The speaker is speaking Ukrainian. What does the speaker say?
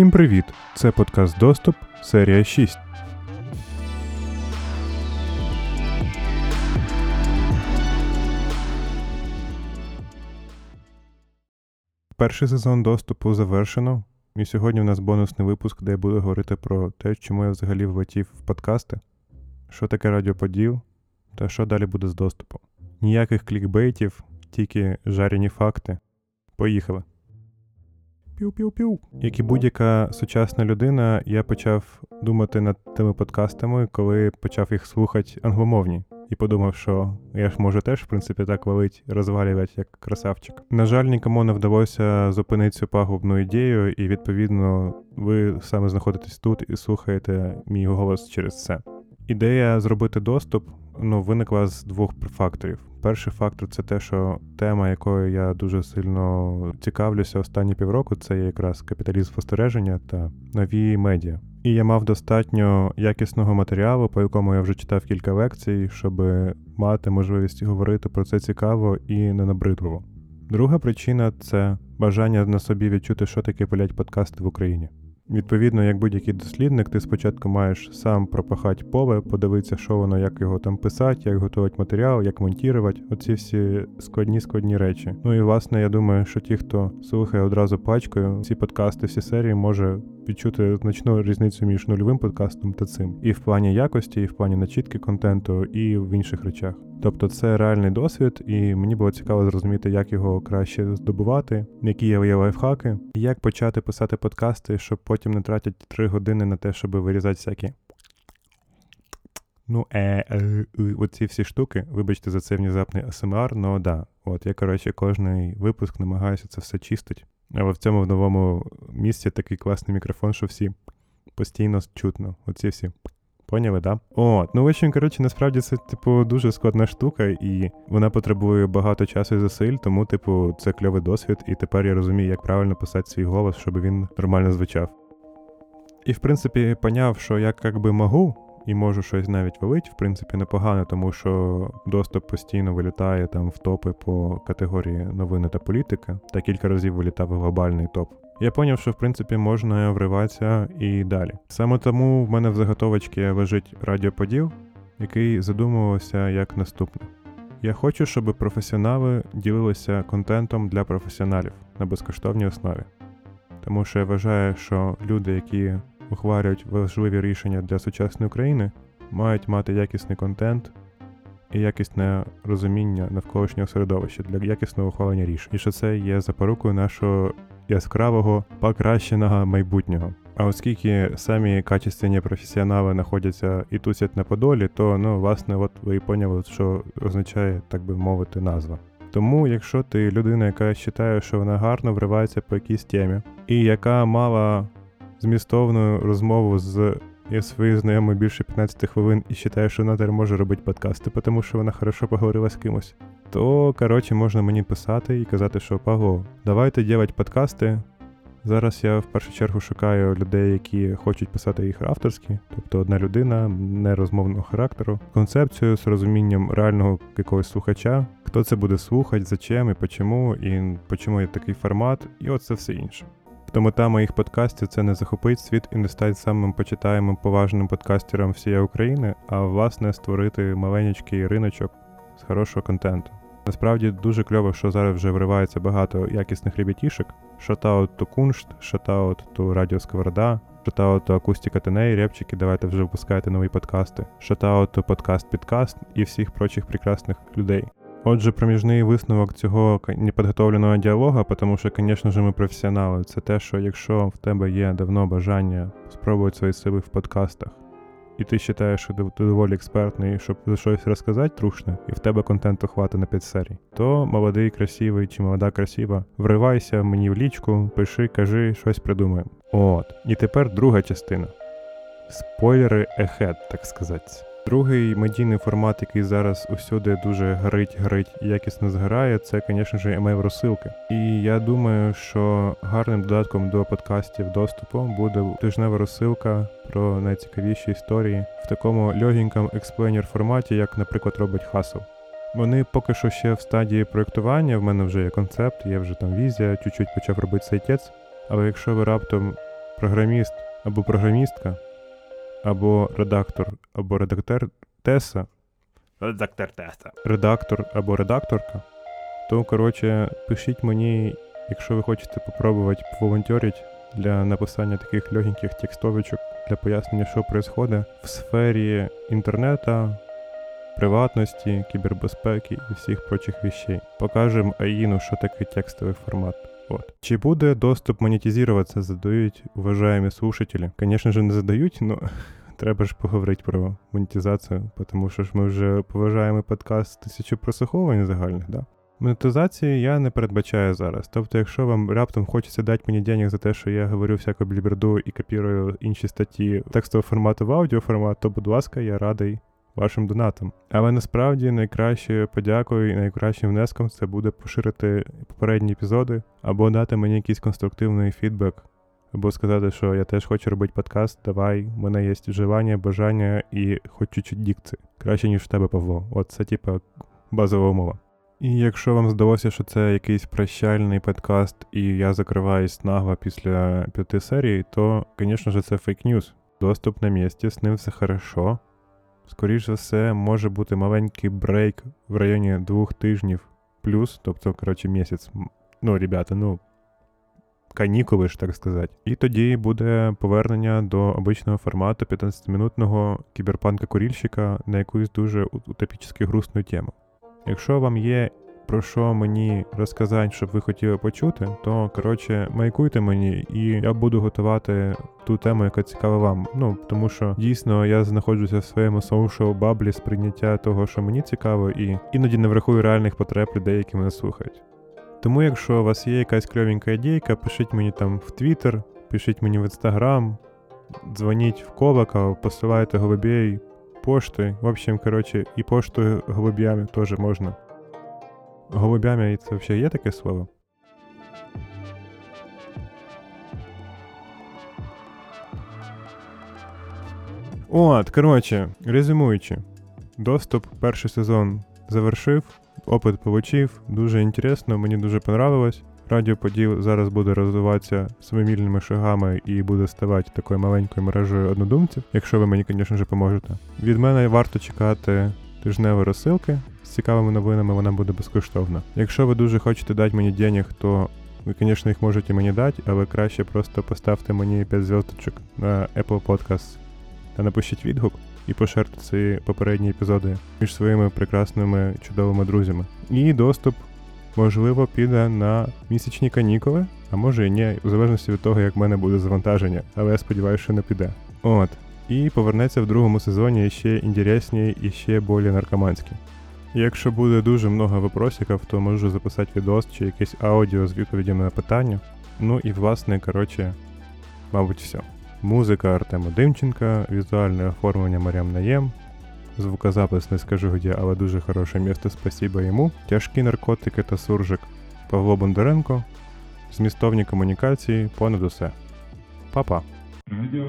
Всім привіт! Це подкаст Доступ, серія 6. Перший сезон доступу завершено. І сьогодні у нас бонусний випуск, де я буду говорити про те, чому я взагалі влетів в подкасти, що таке радіоподіл та що далі буде з доступом. Ніяких клікбейтів, тільки жарені факти. Поїхали. Піу-піу-піу. Як і будь-яка сучасна людина, я почав думати над тими подкастами, коли почав їх слухати англомовні, і подумав, що я ж можу теж, в принципі, так валить, розвалювати як красавчик. На жаль, нікому не вдалося зупинити цю пагубну ідею, і відповідно ви саме знаходитесь тут і слухаєте мій голос через це. Ідея зробити доступ ну, виникла з двох факторів. Перший фактор це те, що тема, якою я дуже сильно цікавлюся останні півроку, це якраз капіталізм спостереження та нові медіа. І я мав достатньо якісного матеріалу, по якому я вже читав кілька лекцій, щоб мати можливість говорити про це цікаво і не набридливо. Друга причина це бажання на собі відчути, що таке пилять подкасти в Україні. Відповідно, як будь-який дослідник, ти спочатку маєш сам пропахати поле, подивитися, що воно, як його там писати, як готувати матеріал, як монтувати. Оці всі складні складні речі. Ну і власне, я думаю, що ті, хто слухає одразу пачкою, всі подкасти, всі серії, може відчути значну різницю між нульовим подкастом та цим, і в плані якості, і в плані начітки контенту, і в інших речах. Тобто це реальний досвід, і мені було цікаво зрозуміти, як його краще здобувати, які є лайфхаки, і як почати писати подкасти, щоб потім не тратити три години на те, щоб вирізати всякі. Ну, е, е, е, оці всі штуки, вибачте за цей внезапний АСМР, ну да. От я, коротше, кожний випуск намагаюся це все чистити. Але в цьому в новому місці такий класний мікрофон, що всі постійно чутно. Оці всі. Поняли, да? От, ну в общем, коротше, насправді це, типу, дуже складна штука, і вона потребує багато часу і зусиль, тому, типу, це кльовий досвід, і тепер я розумію, як правильно писати свій голос, щоб він нормально звучав. І в принципі, поняв, що я як би можу, і можу щось навіть валити, в принципі, непогано, тому що доступ постійно вилітає там в топи по категорії новини та політика, та кілька разів вилітав глобальний топ. Я поняв, що в принципі можна вриватися і далі. Саме тому в мене в заготовочці лежить радіоподіл, який задумувався як наступне. Я хочу, щоб професіонали ділилися контентом для професіоналів на безкоштовній основі. Тому що я вважаю, що люди, які ухвалюють важливі рішення для сучасної України, мають мати якісний контент і якісне розуміння навколишнього середовища для якісного ухвалення рішень. І що це є запорукою нашого яскравого покращеного майбутнього. А оскільки самі качественні професіонали знаходяться і тусять на Подолі, то ну власне, от ви поняли, що означає, так би мовити, назва. Тому, якщо ти людина, яка вважає, що вона гарно вривається по якійсь темі, і яка мала змістовну розмову з своєю знайомою більше 15 хвилин і вважає, що тепер може робити подкасти, тому що вона хорошо поговорила з кимось, то коротше можна мені писати і казати, що Павло, давайте робити подкасти. Зараз я в першу чергу шукаю людей, які хочуть писати їх авторські, тобто одна людина нерозмовного характеру, концепцію з розумінням реального якогось слухача, хто це буде слухати, зачем і почому, і почому є такий формат, і оце все інше. Тобто мета моїх подкастів це не захопити світ і не стати самим почитаємим поважним подкастером всієї України, а власне створити маленький риночок з хорошого контенту. Насправді дуже кльово, що зараз вже вривається багато якісних ребятішек. Шатаут то куншт, шатаут то Радіо Сковорода, шатаут то Акустика Теней, репчики, давайте вже випускайте нові подкасти, шатаут то подкаст-підкаст і всіх прочих прекрасних людей. Отже, проміжний висновок цього непідготовленого діалога, тому що, звісно ж, ми професіонали, це те, що якщо в тебе є давно бажання спробувати свої сили в подкастах, і ти вважаєш, що ти доволі експертний, щоб за щось розказати trueшне, і в тебе контенту хватить на 5 серій, то молодий, красивий чи молода красива, вривайся мені в лічку, пиши, кажи, щось придумаємо. От. І тепер друга частина. Spoilers ahead, так сказати. Другий медійний формат, який зараз усюди дуже горить, горить і якісно згорає, це, звісно ж, email розсилки. І я думаю, що гарним додатком до подкастів доступу буде тижнева розсилка про найцікавіші історії в такому льогенькому explainer форматі, як, наприклад, робить Hustle. Вони поки що ще в стадії проєктування, в мене вже є концепт, є вже там візія, чуть-чуть почав робити сайтець. Але якщо ви раптом програміст або програмістка, або редактор, або редактор Теса, Редактор теста. редактор або редакторка, то, коротше, пишіть мені, якщо ви хочете попробувати поволонтерити для написання таких легеньких текстовичок для пояснення, що відбувається в сфері інтернету, приватності, кібербезпеки і всіх прочих вещей. Покажемо Аїну, що таке текстовий формат. От. Чи буде доступ монетизуватися, задають уважаемі слушателі. Звісно ж, не задають, але треба ж поговорити про монетизацію, тому що ж ми вже поважаємо подкаст з тисячу прослуховувань загальних, да? Монетизації я не передбачаю зараз. Тобто, якщо вам раптом хочеться дати мені денег за те, що я говорю всяку бліберду і копірую інші статті текстового формату в аудіоформат, то, будь ласка, я радий вашим донатам. Але насправді найкращою подякою і найкращим внеском це буде поширити попередні епізоди або дати мені якийсь конструктивний фідбек, або сказати, що я теж хочу робити подкаст, давай, в мене є вживання, бажання і хоч чуть-чуть дікції. Краще, ніж в тебе, Павло. От це, типа, базова умова. І якщо вам здалося, що це якийсь прощальний подкаст, і я закриваюсь нагло після п'яти серій, то, звісно ж, це фейк-ньюс. Доступ на місці, з ним все хорошо. Скоріше за все, може бути маленький брейк в районі двох тижнів плюс, тобто, коротше, місяць. Ну, ребята, ну. Канікули ж, так сказати. І тоді буде повернення до обичного формату 15-минутного кіберпанка-курільщика на якусь дуже утопічно грустну тему. Якщо вам є про що мені розказати, щоб ви хотіли почути, то коротше майкуйте мені, і я буду готувати ту тему, яка цікава вам. Ну тому що дійсно я знаходжуся в своєму social баблі сприйняття того, що мені цікаво, і іноді не врахую реальних потреб людей, які мене слухають. Тому, якщо у вас є якась кльовенька ідейка, пишіть мені там в Твіттер, пишіть мені в Інстаграм, дзвоніть в колокол, посилайте голубей поштою. В общем, коротше, і поштою голубями теж можна. Голубями це взагалі є таке слово? От, коротше, резюмуючи, доступ перший сезон завершив, опит получив, дуже інтересно, мені дуже понравилось. Радіо Поділ зараз буде розвиватися семимільними шагами і буде ставати такою маленькою мережею однодумців, якщо ви мені, звісно ж, поможете. Від мене варто чекати тижневі розсилки цікавими новинами, вона буде безкоштовна. Якщо ви дуже хочете дати мені денег, то ви, звісно, їх можете мені дати, але краще просто поставте мені 5 зв'язочок на Apple Podcast та напишіть відгук і поширте ці попередні епізоди між своїми прекрасними чудовими друзями. І доступ, можливо, піде на місячні канікули, а може і ні, в залежності від того, як в мене буде завантаження, але я сподіваюся, що не піде. От. І повернеться в другому сезоні ще інтересні і ще більш наркоманські. Якщо буде дуже много вопросиків, то можу записати відос чи якесь аудіо з відповідями на питання. Ну і власне, коротше, мабуть, все. Музика Артема Димченка, візуальне оформлення Мар'ям Наєм, звукозапис не скажу де, але дуже хороше місто, спасибо йому. Тяжкі наркотики та суржик Павло Бондаренко, змістовні комунікації понад усе. Па-па. Радіо.